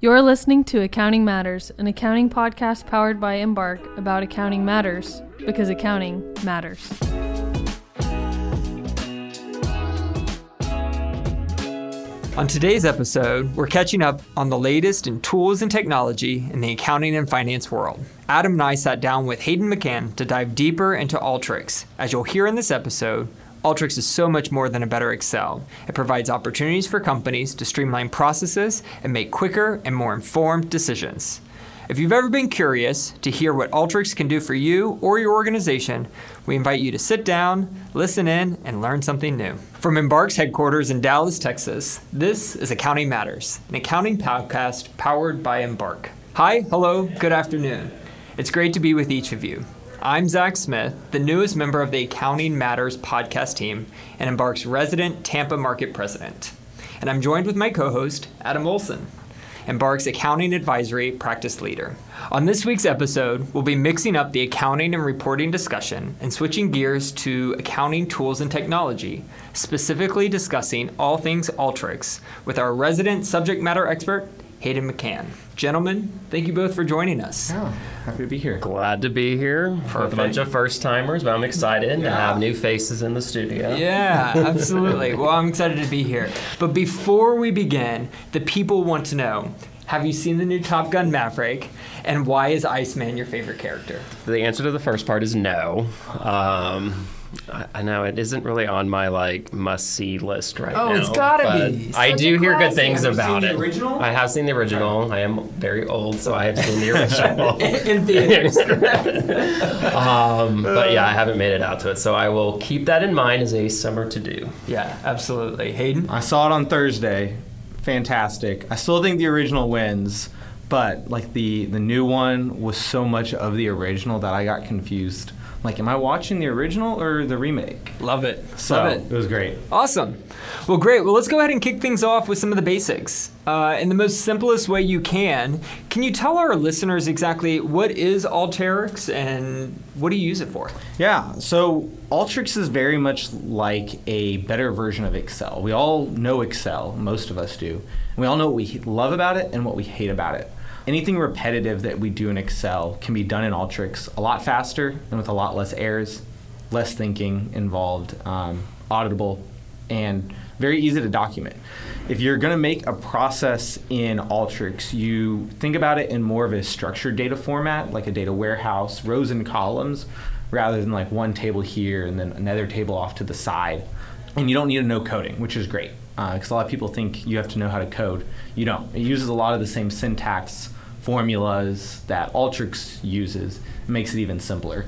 You're listening to Accounting Matters, an accounting podcast powered by Embark about accounting matters because accounting matters. On today's episode, we're catching up on the latest in tools and technology in the accounting and finance world. Adam and I sat down with Hayden McCann to dive deeper into Alteryx. As you'll hear in this episode, Alteryx is so much more than a better Excel. It provides opportunities for companies to streamline processes and make quicker and more informed decisions. If you've ever been curious to hear what Alteryx can do for you or your organization, we invite you to sit down, listen in, and learn something new. From Embark's headquarters in Dallas, Texas, this is Accounting Matters, an accounting podcast powered by Embark. Hi, hello, good afternoon. It's great to be with each of you. I'm Zach Smith, the newest member of the Accounting Matters podcast team and Embark's resident Tampa market president. And I'm joined with my co host, Adam Olson, Embark's accounting advisory practice leader. On this week's episode, we'll be mixing up the accounting and reporting discussion and switching gears to accounting tools and technology, specifically discussing all things Alteryx with our resident subject matter expert, Hayden McCann. Gentlemen, thank you both for joining us. Oh, happy to be here. Glad to be here For a bunch of first timers, but I'm excited to have new faces in the studio. Yeah, absolutely. well, I'm excited to be here. But before we begin, the people want to know have you seen the new Top Gun Maverick? And why is Iceman your favorite character? The answer to the first part is no. Um, I, I know it isn't really on my like must see list right now. Oh, it's gotta but be. I Such do a hear good classic. things Have you about seen the it. original? I have seen the original. I am very old, so I have seen the original. In theaters. um, but yeah, I haven't made it out to it, so I will keep that in mind as a summer to do. yeah, absolutely. Hayden? I saw it on Thursday. Fantastic. I still think the original wins, but like the the new one was so much of the original that I got confused. Like, am I watching the original or the remake? Love it. So Love it. it was great. Awesome. Well, great. Well, let's go ahead and kick things off with some of the basics. Uh, in the most simplest way you can, can you tell our listeners exactly what is Alteryx and what do you use it for? Yeah, so Alteryx is very much like a better version of Excel. We all know Excel, most of us do. And we all know what we love about it and what we hate about it. Anything repetitive that we do in Excel can be done in Alteryx a lot faster and with a lot less errors, less thinking involved, um, auditable, and very easy to document. If you're going to make a process in Alteryx, you think about it in more of a structured data format, like a data warehouse, rows and columns, rather than like one table here and then another table off to the side. And you don't need to know coding, which is great, because a lot of people think you have to know how to code. You don't. It uses a lot of the same syntax, formulas that Alteryx uses. Makes it even simpler.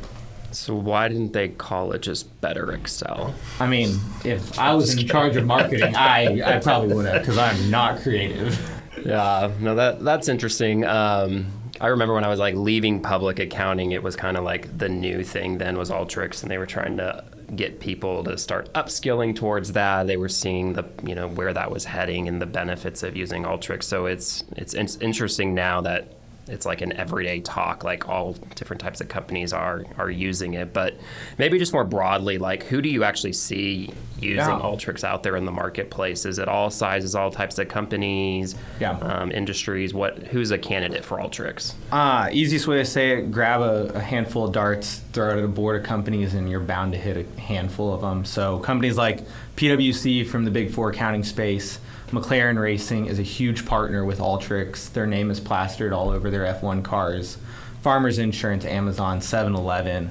So why didn't they call it just Better Excel? I mean, if I was in charge of marketing, I, I probably would have, because I'm not creative. Yeah, no, that that's interesting. Um, I remember when I was like leaving public accounting, it was kind of like the new thing then was Alteryx, and they were trying to get people to start upskilling towards that. They were seeing the you know where that was heading and the benefits of using Alteryx. So it's, it's interesting now that it's like an everyday talk like all different types of companies are are using it but maybe just more broadly like who do you actually see using Yeah. Alteryx out there in the marketplace is it all sizes all types of companies Yeah. um, industries what who's a candidate for Alteryx Uh, easiest way to say it grab a, a handful of darts, throw it at a board of companies, and you're bound to hit a handful of them. So, companies like PwC from the Big Four accounting space, McLaren Racing is a huge partner with Alteryx. Their name is plastered all over their F1 cars. Farmers Insurance, Amazon, 7 Eleven.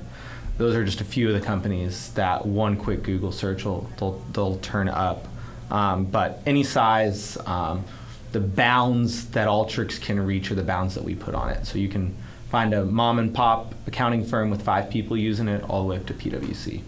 Those are just a few of the companies that one quick Google search will they'll, they'll turn up. Um, but any size, um, the bounds that Alteryx can reach are the bounds that we put on it. So you can find a mom and pop accounting firm with five people using it all the way up to PwC.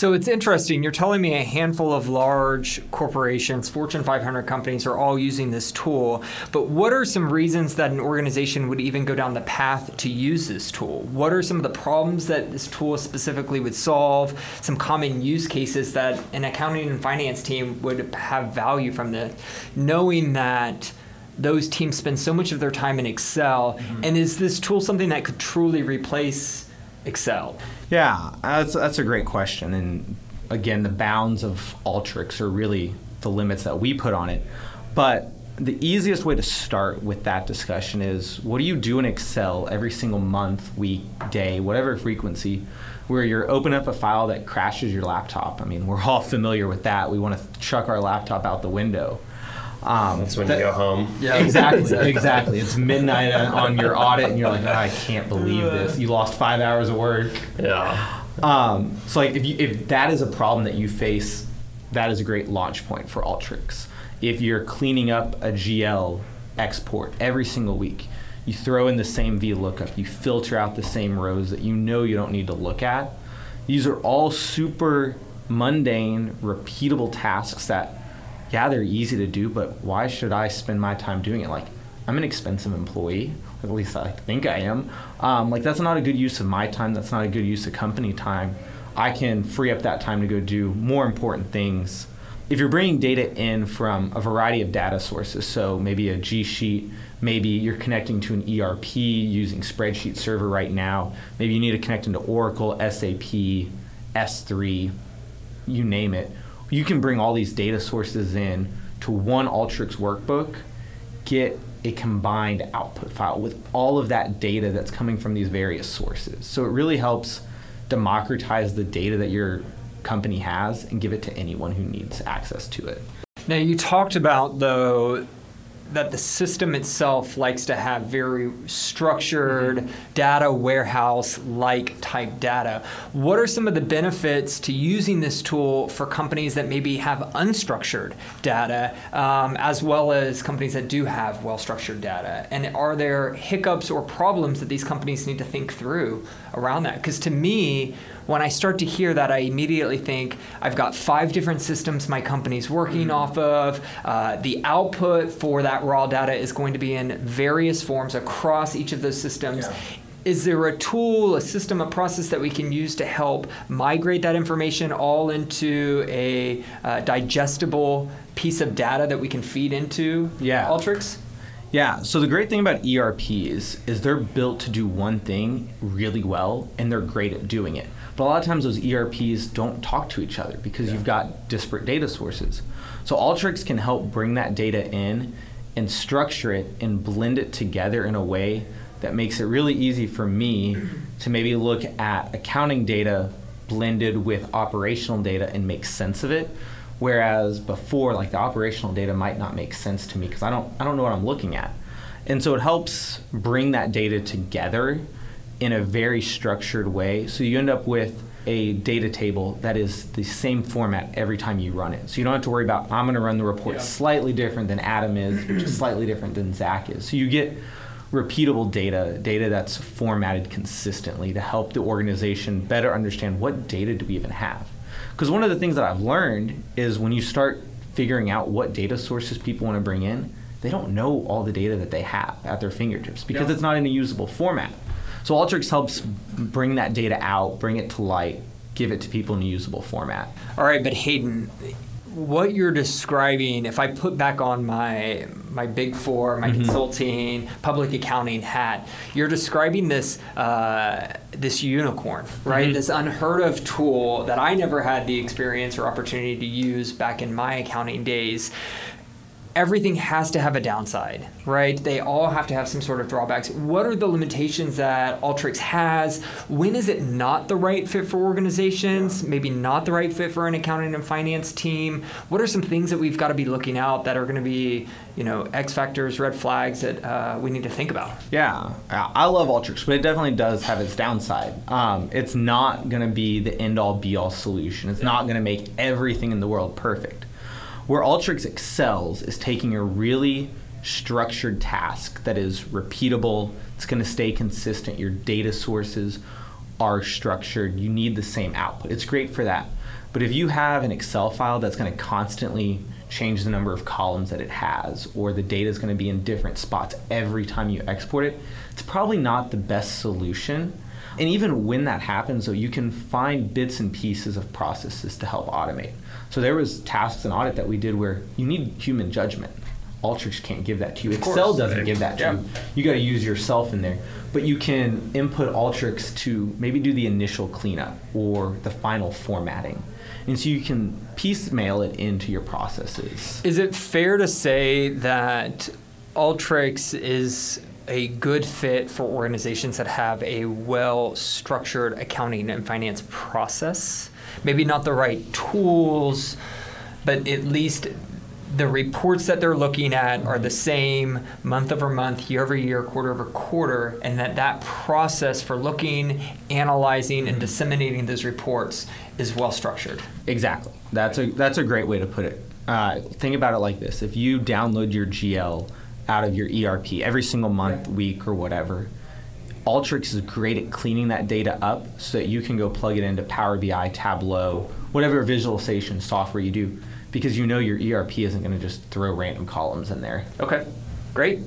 So it's interesting. You're telling me a handful of large corporations, Fortune 500 companies, are all using this tool. But what are some reasons that an organization would even go down the path to use this tool? What are some of the problems that this tool specifically would solve? Some common use cases that an accounting and finance team would have value from this, knowing that those teams spend so much of their time in Excel. Mm-hmm. And is this tool something that could truly replace Excel? Yeah, that's, that's a great question. And again, the bounds of Alteryx are really the limits that we put on it. But the easiest way to start with that discussion is what do you do in Excel every single month, week, day, whatever frequency, where you're open up a file that crashes your laptop? I mean, we're all familiar with that. We want to chuck our laptop out the window. Um, That's when that, you go home. Yeah, exactly, exactly. It's midnight on your audit, and you're like, oh, I can't believe this. You lost five hours of work. Yeah. Um, so like, if you, if that is a problem that you face, that is a great launch point for Alteryx. If you're cleaning up a GL export every single week, you throw in the same VLOOKUP, you filter out the same rows that you know you don't need to look at. These are all super mundane, repeatable tasks that yeah, they're easy to do, but why should I spend my time doing it? Like, I'm an expensive employee, at least I think I am. Um, like, that's not a good use of my time. That's not a good use of company time. I can free up that time to go do more important things. If you're bringing data in from a variety of data sources, so maybe a G Sheet, maybe you're connecting to an ERP using Spreadsheet Server right now, maybe you need to connect into Oracle, SAP, S3, you name it you can bring all these data sources in to one Alteryx workbook, get a combined output file with all of that data that's coming from these various sources. So it really helps democratize the data that your company has and give it to anyone who needs access to it. Now you talked about though that the system itself likes to have very structured mm-hmm. data warehouse like type data. What are some of the benefits to using this tool for companies that maybe have unstructured data, um, as well as companies that do have well structured data? And are there hiccups or problems that these companies need to think through around that? Because to me, when I start to hear that, I immediately think I've got five different systems my company's working mm-hmm. off of. Uh, the output for that raw data is going to be in various forms across each of those systems. Yeah. Is there a tool, a system, a process that we can use to help migrate that information all into a uh, digestible piece of data that we can feed into yeah. Alteryx? Yeah, so the great thing about ERPs is they're built to do one thing really well and they're great at doing it. But a lot of times those ERPs don't talk to each other because yeah. you've got disparate data sources. So Alteryx can help bring that data in and structure it and blend it together in a way that makes it really easy for me to maybe look at accounting data blended with operational data and make sense of it whereas before like the operational data might not make sense to me because I don't I don't know what I'm looking at and so it helps bring that data together in a very structured way. So you end up with a data table that is the same format every time you run it. So you don't have to worry about I'm going to run the report yeah. slightly different than Adam is, which is slightly different than Zach is. So you get repeatable data, data that's formatted consistently to help the organization better understand what data do we even have. Because one of the things that I've learned is when you start figuring out what data sources people want to bring in, they don't know all the data that they have at their fingertips because yeah. it's not in a usable format. So Alteryx helps bring that data out, bring it to light, give it to people in a usable format. All right, but Hayden, what you're describing, if I put back on my my big four, my mm-hmm. consulting, public accounting hat, you're describing this uh, this unicorn, right? Mm-hmm. This unheard of tool that I never had the experience or opportunity to use back in my accounting days everything has to have a downside, right? They all have to have some sort of drawbacks. What are the limitations that Alteryx has? When is it not the right fit for organizations? Maybe not the right fit for an accounting and finance team? What are some things that we've got to be looking out that are going to be, you know, X factors, red flags that uh, we need to think about? Yeah, I love Alteryx, but it definitely does have its downside. Um, it's not going to be the end all be all solution. It's not going to make everything in the world perfect. Where Alteryx excels is taking a really structured task that is repeatable, it's going to stay consistent. Your data sources are structured. You need the same output. It's great for that. But if you have an Excel file that's going to constantly change the number of columns that it has, or the data is going to be in different spots every time you export it, it's probably not the best solution. And even when that happens, though, you can find bits and pieces of processes to help automate. So there was tasks in audit that we did where you need human judgment. Alteryx can't give that to you. Of course. Excel doesn't give that to Yeah. you. You got to use yourself in there. But you can input Alteryx to maybe do the initial cleanup or the final formatting. And so you can piecemeal it into your processes. Is it fair to say that Alteryx is a good fit for organizations that have a well structured accounting and finance process? Maybe not the right tools, but at least the reports that they're looking at are the same month over month, year over year, quarter over quarter, and that that process for looking, analyzing, and disseminating those reports is well structured. Exactly. That's a that's a great way to put it. Uh, think about it like this: if you download your GL out of your ERP every single month, week, or whatever, Alteryx is great at cleaning that data up so that you can go plug it into Power BI, Tableau, whatever visualization software you do, because you know your ERP isn't going to just throw random columns in there. Okay, great.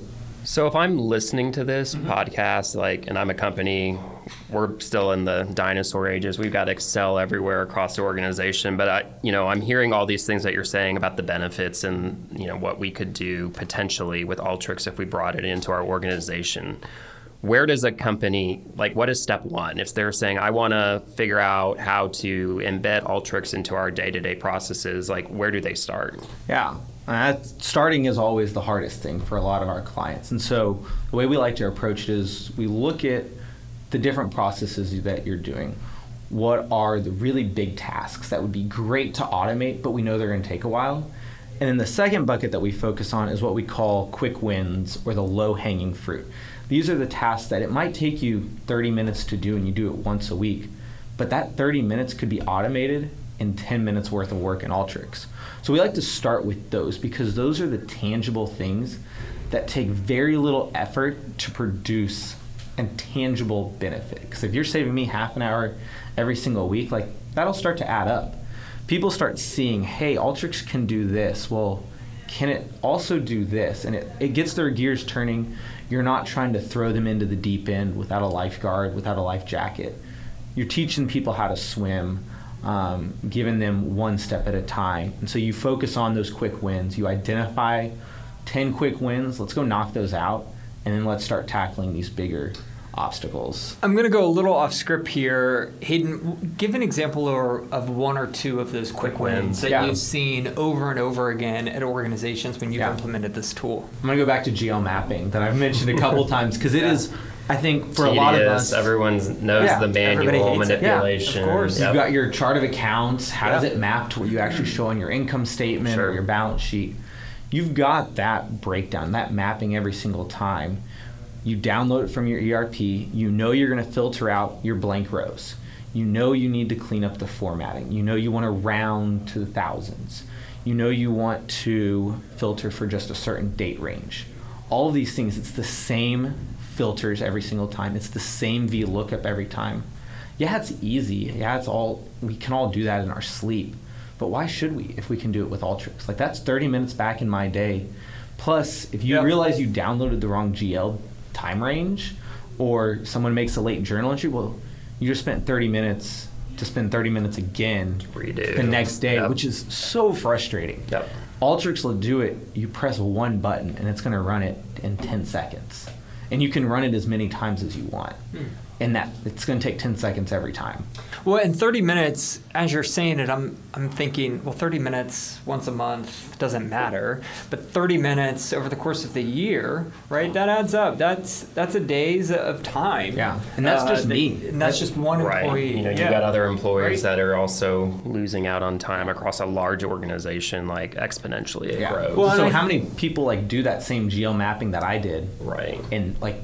So if I'm listening to this mm-hmm. podcast, like, and I'm a company, we're still in the dinosaur ages. We've got Excel everywhere across the organization, but I, you know, I'm hearing all these things that you're saying about the benefits and you know what we could do potentially with Alteryx if we brought it into our organization. Where does a company like what is step one if they're saying I want to figure out how to embed Alteryx into our day-to-day processes? Like, where do they start? Yeah. Uh, starting is always the hardest thing for a lot of our clients. And so the way we like to approach it is we look at the different processes that you're doing. What are the really big tasks that would be great to automate, but we know they're going to take a while? And then the second bucket that we focus on is what we call quick wins or the low hanging fruit. These are the tasks that it might take you 30 minutes to do and you do it once a week, but that 30 minutes could be automated in 10 minutes worth of work in Alteryx. So we like to start with those because those are the tangible things that take very little effort to produce a tangible benefit. Because if you're saving me half an hour every single week, like that'll start to add up. People start seeing, hey, Alteryx can do this. Well, can it also do this? And it, it gets their gears turning. You're not trying to throw them into the deep end without a lifeguard, without a life jacket. You're teaching people how to swim, um, giving them one step at a time. And so you focus on those quick wins. You identify 10 quick wins. Let's go knock those out. And then let's start tackling these bigger obstacles. I'm going to go a little off script here. Hayden, give an example or, of one or two of those quick wins that Yeah. you've seen over and over again at organizations when you've Yeah. implemented this tool. I'm going to go back to GL mapping that I've mentioned a couple times because it is, I think, for a lot of us. everyone knows Yeah, the manual hates it. Yeah, of manipulation. course. Yep. You've got your chart of accounts. How does it map to what you actually show on your income statement Sure. or your balance sheet? You've got that breakdown, that mapping every single time. You download it from your ERP. You know you're going to filter out your blank rows. You know you need to clean up the formatting. You know you want to round to the thousands. You know you want to filter for just a certain date range. All of these things, it's the same filters every single time. It's the same VLOOKUP every time. Yeah, it's easy. Yeah, it's all we can all do that in our sleep. But why should we if we can do it with Alteryx? Like that's 30 minutes back in my day. Plus, if you Yeah. realize you downloaded the wrong GL time range or someone makes a late journal entry, well, you just spent 30 minutes to spend 30 minutes again Redo. the next day, Yep. which is so frustrating. Yep. Alteryx will do it. You press one button and it's going to run it in 10 seconds. And you can run it as many times as you want. Hmm. And that it's going to take 10 seconds every time. Well, in 30 minutes, as you're saying it, I'm, I'm thinking, well, 30 minutes once a month doesn't matter, but 30 minutes over the course of the year, right? That adds up. That's that's a days of time. Yeah, and that's uh, just that- me. And that's just one Right. employee. You know, you've Yeah. got other employees Right. that are also losing out on time across a large organization, like exponentially it grows. Well, so I- how many people like do that same GL mapping that I did? right. And like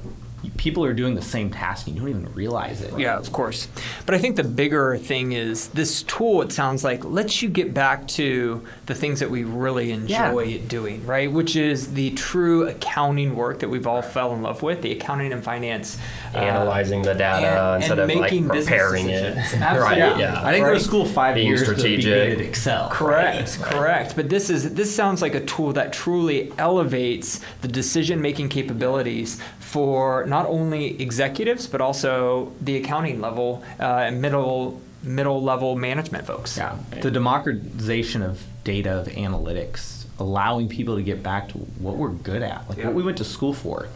people are doing the same task and you don't even realize it. Yeah, of course. But I think the bigger thing is this tool, it sounds like, lets you get back to the things that we really enjoy Yeah. doing, right? Which is the true accounting work that we've all fell in love with, the accounting and finance. uh, Analyzing the data and- instead and of like making business preparing it. decisions. right. Absolutely. Yeah. I didn't go Right. to school five Being years to strategic. be good at Excel. Correct, correct. But this is this sounds like a tool that truly elevates the decision-making capabilities for not only executives but also the accounting level uh, and middle middle level management folks. Yeah. The democratization of data of analytics allowing people to get back to what we're good at, like Yeah. what we went to school for.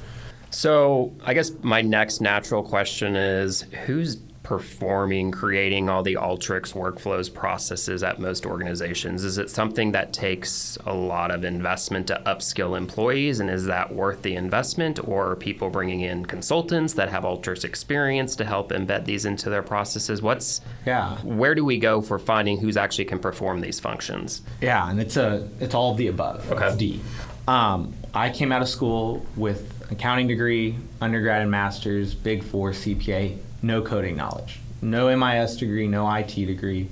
So I guess my next natural question is who's performing, creating all the Alteryx workflows processes at most organizations? Is it something that takes a lot of investment to upskill employees, and is that worth the investment? Or are people bringing in consultants that have Alteryx experience to help embed these into their processes? What's Yeah. where do we go for finding who's actually can perform these functions? Yeah, and it's a it's all of the above. Okay. It's D. Um, I came out of school with accounting degree, undergrad and master's, Big Four CPA, no coding knowledge, no MIS degree, no IT degree,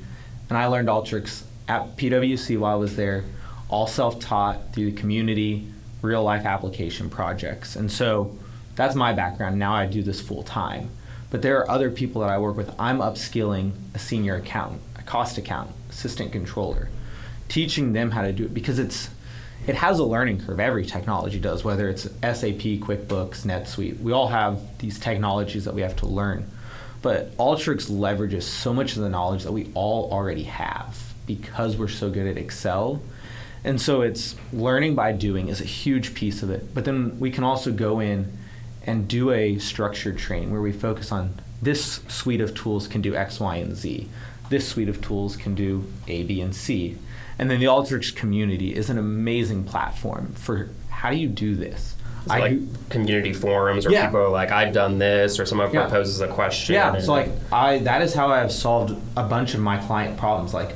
and I learned Alteryx at PwC while I was there, all self-taught through the community, real life application projects, and so that's my background. Now I do this full time. But there are other people that I work with. I'm upskilling a senior accountant, a cost accountant, assistant controller, teaching them how to do it because it's it has a learning curve. Every technology does, whether it's SAP, QuickBooks, NetSuite. We all have these technologies that we have to learn. But Alteryx leverages so much of the knowledge that we all already have because we're so good at Excel. And so it's learning by doing is a huge piece of it. But then we can also go in and do a structured training where we focus on this suite of tools can do X, Y, and Z. This suite of tools can do A, B, and C. And then the Alteryx community is an amazing platform for how do you do this? It like community forums or Yeah. people are like, I've done this, or someone Yeah. proposes a question. Yeah, so like I that is how I have solved a bunch of my client problems. Like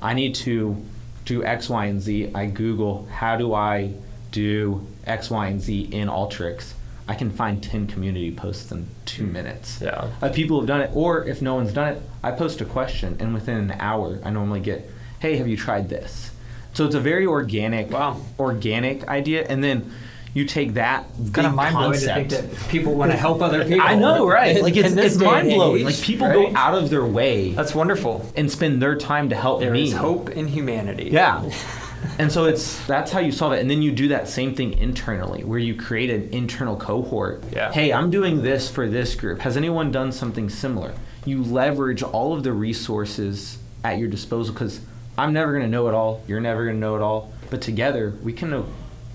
I need to do X, Y, and Z. I Google how do I do X, Y, and Z in Alteryx. I can find ten community posts in two hmm. minutes. Yeah. Of people who've done it, or if no one's done it, I post a question, and within an hour, I normally get, "Hey, have you tried this?" So it's a very organic, Wow. organic idea, and then you take that Kind of mind blowing to think that people want to help other people. I know, right? Like it's, it's mind blowing. Like people right? go out of their way That's wonderful. and spend their time to help There me. is hope in humanity. Yeah. and so it's that's how you solve it. And then you do that same thing internally where you create an internal cohort. Yeah. Hey, I'm doing this for this group. Has anyone done something similar? You leverage all of the resources at your disposal because I'm never going to know it all. You're never going to know it all. But together, we can know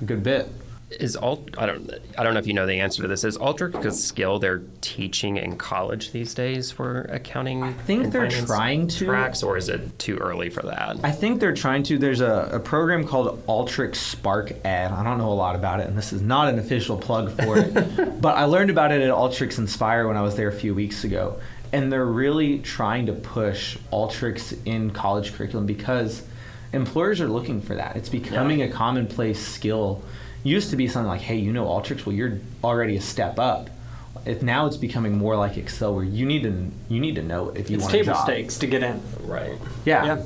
a good bit. Is alt I don't I don't know if you know the answer to this. Is Alteryx a skill they're teaching in college these days for accounting? I think they're trying to. tracks, or is it too early for that? I think they're trying to. There's a, a program called Alteryx Spark Ed. I don't know a lot about it, and this is not an official plug for it. but I learned about it at Alteryx Inspire when I was there a few weeks ago. And they're really trying to push Alteryx in college curriculum because employers are looking for that. It's becoming a commonplace skill. Used to be something like, hey, you know Alteryx? Well, you're already a step up. It, now it's becoming more like Excel, where you need to you need to know if you It's want a table job. stakes to get in. right. Yeah. Yeah.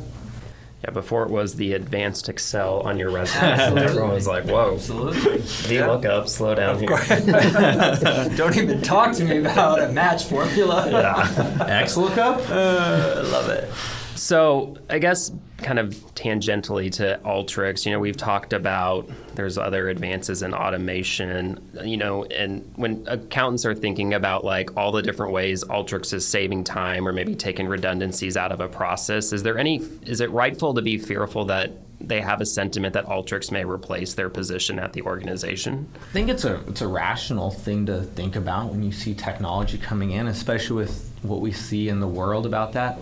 Yeah. Before it was the advanced Excel on your resume. So everyone was like, "Whoa, Absolutely. VLOOKUP, slow down here." Don't even talk to me about a match formula. Yeah. XLOOKUP? Uh, I love it. So I guess kind of tangentially to Alteryx, you know, we've talked about there's other advances in automation, you know, and when accountants are thinking about like all the different ways Alteryx is saving time or maybe taking redundancies out of a process, is there any is it rightful to be fearful that they have a sentiment that Alteryx may replace their position at the organization? I think it's a it's a rational thing to think about when you see technology coming in, especially with what we see in the world about that.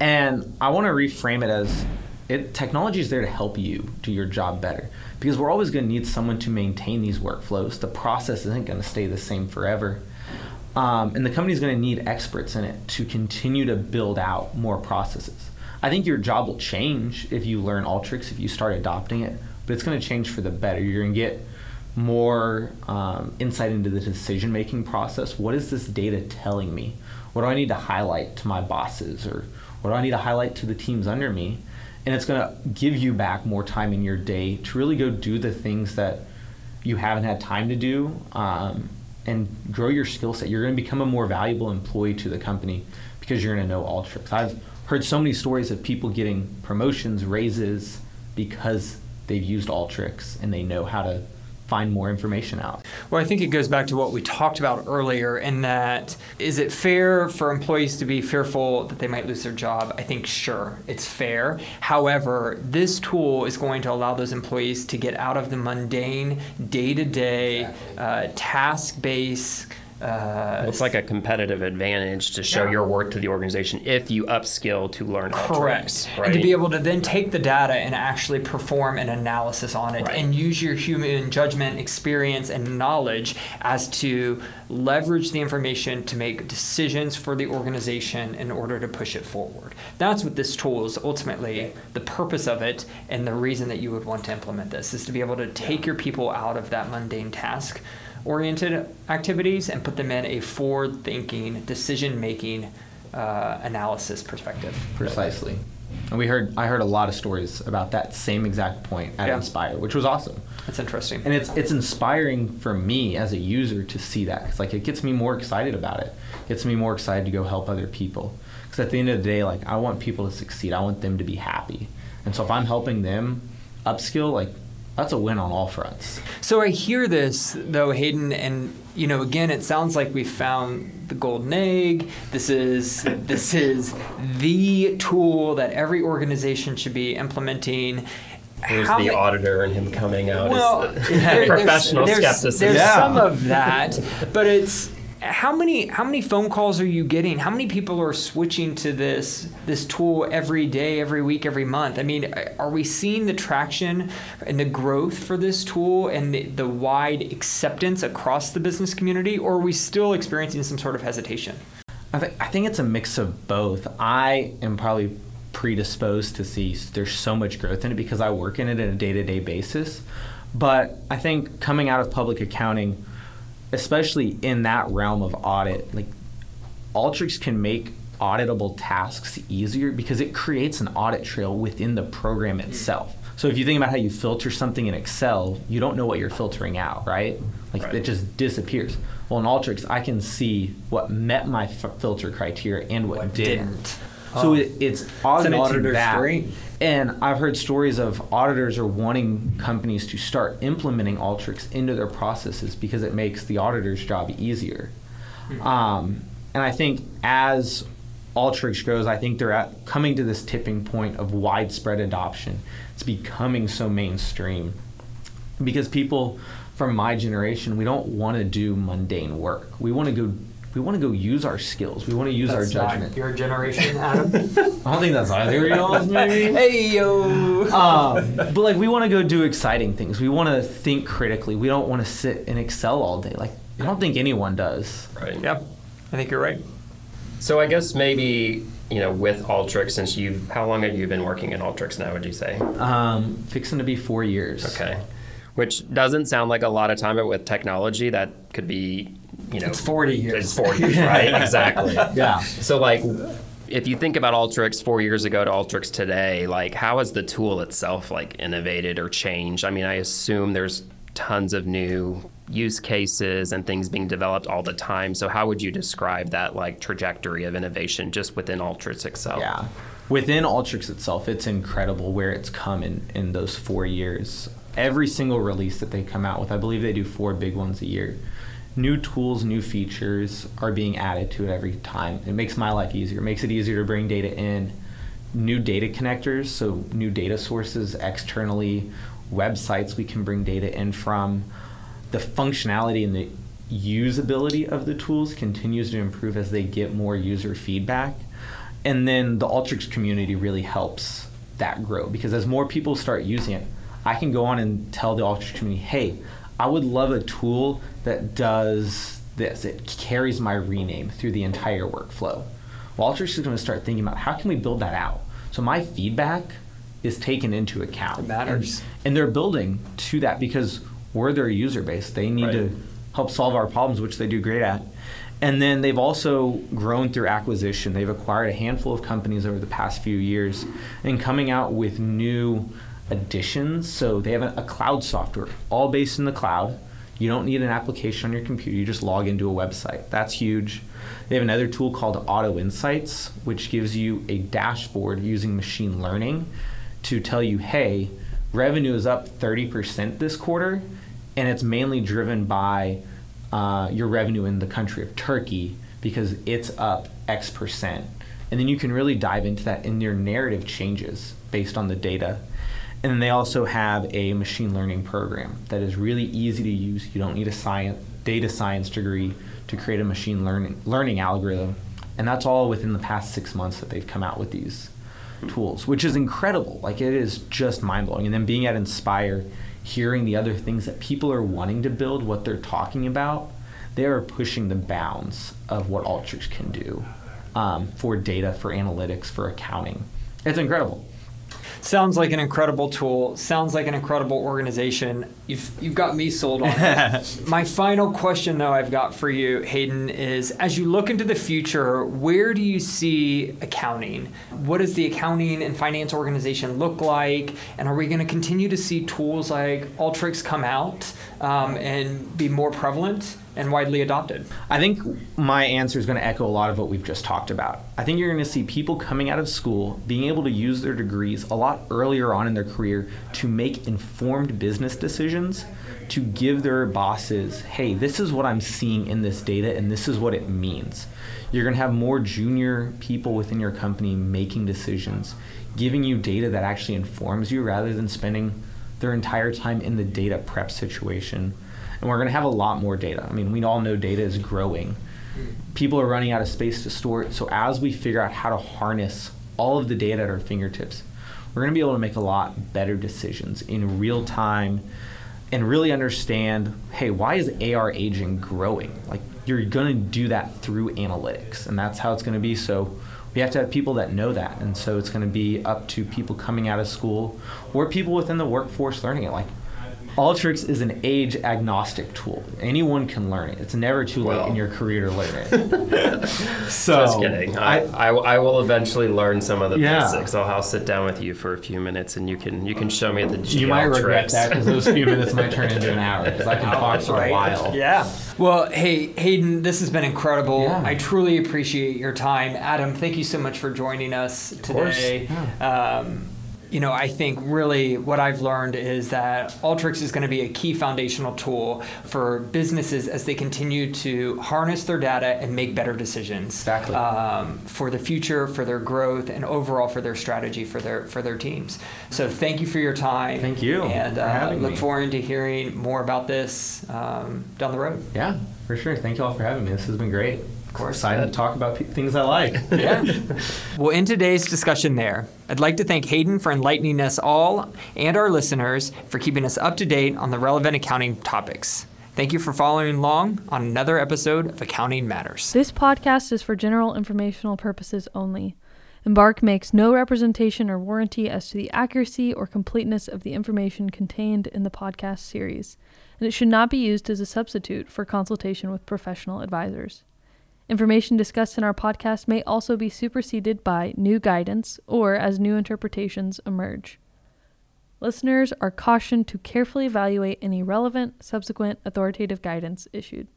And I want to reframe it as it technology is there to help you do your job better because we're always going to need someone to maintain these workflows. The process isn't going to stay the same forever. Um, and the company's going to need experts in it to continue to build out more processes. I think your job will change if you learn Alteryx, if you start adopting it, but it's going to change for the better. You're going to get more um, insight into the decision making process. What is this data telling me? What do I need to highlight to my bosses or what do I need to highlight to the teams under me? And it's going to give you back more time in your day to really go do the things that you haven't had time to do um, and grow your skill set. You're going to become a more valuable employee to the company because you're going to know Alteryx. I've heard so many stories of people getting promotions, raises because they've used Alteryx and they know how to find more information out. Well, I think it goes back to what we talked about earlier in that is it fair for employees to be fearful that they might lose their job? I think sure, it's fair. However, this tool is going to allow those employees to get out of the mundane, day to day, uh, task based uh, it's like a competitive advantage to show Yeah. your work to the organization if you upskill to learn Correct. Alteryx, And to be able to then take the data and actually perform an analysis on it Right. and use your human judgment, experience, and knowledge as to leverage the information to make decisions for the organization in order to push it forward. That's what this tool is ultimately the purpose of it and the reason that you would want to implement this is to be able to take your people out of that mundane task oriented activities and put them in a forward thinking, decision making uh, analysis perspective. Precisely. And we heard I heard a lot of stories about that same exact point at Yeah. Inspire, which was awesome. That's interesting. And it's it's inspiring for me as a user to see that. Cause like it gets me more excited about it. Gets me more excited to go help other people. Because at the end of the day, like I want people to succeed. I want them to be happy. And so if I'm helping them upskill, like that's a win on all fronts. So I hear this though, Hayden, and you know, again, it sounds like we found the golden egg. This is this is the tool that every organization should be implementing. There's How the ma- auditor and him coming out Well, as the there's- professional there's, skepticism. There's Yeah. some of that, but it's how many how many phone calls are you getting? How many people are switching to this this tool every day, every week, every month? I mean, are we seeing the traction and the growth for this tool and the, the wide acceptance across the business community, or are we still experiencing some sort of hesitation? I, th- I think it's a mix of both. I am probably predisposed to see there's so much growth in it because I work in it on a day to day basis. But I think coming out of public accounting, especially in that realm of audit, like Alteryx can make auditable tasks easier because it creates an audit trail within the program mm-hmm. itself. So if you think about how you filter something in Excel, you don't know what you're filtering out, right? Like Right. it just disappears. Well, in Alteryx, I can see what met my f- filter criteria and what, What didn't. didn't. So Oh. it, it's auditing auditor's that. dream. And I've heard stories of auditors are wanting companies to start implementing Alteryx into their processes because it makes the auditor's job easier. Um, and I think as Alteryx grows, I think they're at coming to this tipping point of widespread adoption. It's becoming so mainstream because people from my generation, we don't want to do mundane work. We want to go. We want to go use our skills. We want to use our That's not judgment. Your generation, Adam. I don't think that's either of y'all's maybe. hey yo. um, but like we want to go do exciting things. We want to think critically. We don't want to sit in Excel all day. Like I don't think anyone does. Right. Yep, I think you're right. So I guess maybe you know with Alteryx, since you've how long have you been working in Alteryx now? Would you say? Um, fixing to be four years. Okay. Which doesn't sound like a lot of time, but with technology, that could be, you know, It's 40 years. It's 40 years, right? exactly. Yeah. So, like, if you think about Alteryx four years ago to Alteryx today, like, how has the tool itself, like, innovated or changed? I mean, I assume there's tons of new use cases and things being developed all the time. So, how would you describe that, like, trajectory of innovation just within Alteryx itself? Yeah. Within Alteryx itself, it's incredible where it's come in, in those four years. Every single release that they come out with, I believe they do four big ones a year. New tools, new features are being added to it every time. It makes my life easier. It makes it easier to bring data in. New data connectors, so new data sources externally, websites we can bring data in from. The functionality and the usability of the tools continues to improve as they get more user feedback. And then the Alteryx community really helps that grow because as more people start using it, I can go on and tell the Alteryx community, hey, I would love a tool that does this. It carries my rename through the entire workflow. Well, Alteryx is going to start thinking about how can we build that out. So my feedback is taken into account. It matters. And, and they're building to that because we're their user base. They need Right. to help solve our problems, which they do great at. And then they've also grown through acquisition. They've acquired a handful of companies over the past few years and coming out with new additions. So they have a, a cloud software, all based in the cloud. You don't need an application on your computer. You just log into a website. That's huge. They have another tool called Auto Insights, which gives you a dashboard using machine learning to tell you, hey, revenue is up 30% this quarter. and it's mainly driven by uh, your revenue in the country of Turkey because it's up X percent. And then you can really dive into that, and your narrative changes based on the data. And then they also have a machine learning program that is really easy to use. You don't need a science, data science degree to create a machine learning learning algorithm, and that's all within the past six months that they've come out with these tools, which is incredible. Like it is just mind blowing. And then being at Inspire, hearing the other things that people are wanting to build, what they're talking about, they are pushing the bounds of what Alteryx can do um, for data, for analytics, for accounting. It's incredible. Sounds like an incredible tool. Sounds like an incredible organization. You've you've got me sold on it. My final question, though, I've got for you, Hayden, is as you look into the future, where do you see accounting? What does the accounting and finance organization look like? And are we going to continue to see tools like Alteryx come out um, and be more prevalent? And widely adopted? I think my answer is going to echo a lot of what we've just talked about. I think you're going to see people coming out of school being able to use their degrees a lot earlier on in their career to make informed business decisions, to give their bosses, hey, this is what I'm seeing in this data and this is what it means. You're going to have more junior people within your company making decisions, giving you data that actually informs you rather than spending their entire time in the data prep situation and we're going to have a lot more data. I mean, we all know data is growing. People are running out of space to store it. So as we figure out how to harness all of the data at our fingertips, we're going to be able to make a lot better decisions in real time and really understand, hey, why is AR aging growing? Like you're going to do that through analytics, and that's how it's going to be. So we have to have people that know that, and so it's going to be up to people coming out of school or people within the workforce learning it. Like Alteryx is an age agnostic tool. Anyone can learn it. It's never too late in your career to learn it. so, just kidding. I, I, I, will eventually learn some of the yeah. basics. I'll, I'll, sit down with you for a few minutes and you can you can show me the GL You might tricks. regret that because those few minutes might turn into an hour because I can talk for right. a while. Yeah. Well, hey, Hayden, this has been incredible. Yeah. I truly appreciate your time. Adam, thank you so much for joining us today. Yeah. Um, you know, I think really what I've learned is that Alteryx is going to be a key foundational tool for businesses as they continue to harness their data and make better decisions exactly. um, for the future, for their growth, and overall for their strategy for their for their teams. So thank you for your time. Thank you. And uh, look me. forward to hearing more about this um, down the road. Yeah, for sure. Thank you all for having me. This has been great. Of course, excited to talk about p- things I like. yeah. well, in today's discussion, there, I'd like to thank Hayden for enlightening us all and our listeners for keeping us up to date on the relevant accounting topics. Thank you for following along on another episode of Accounting Matters. This podcast is for general informational purposes only. Embark makes no representation or warranty as to the accuracy or completeness of the information contained in the podcast series, and it should not be used as a substitute for consultation with professional advisors. Information discussed in our podcast may also be superseded by new guidance or as new interpretations emerge. Listeners are cautioned to carefully evaluate any relevant, subsequent authoritative guidance issued.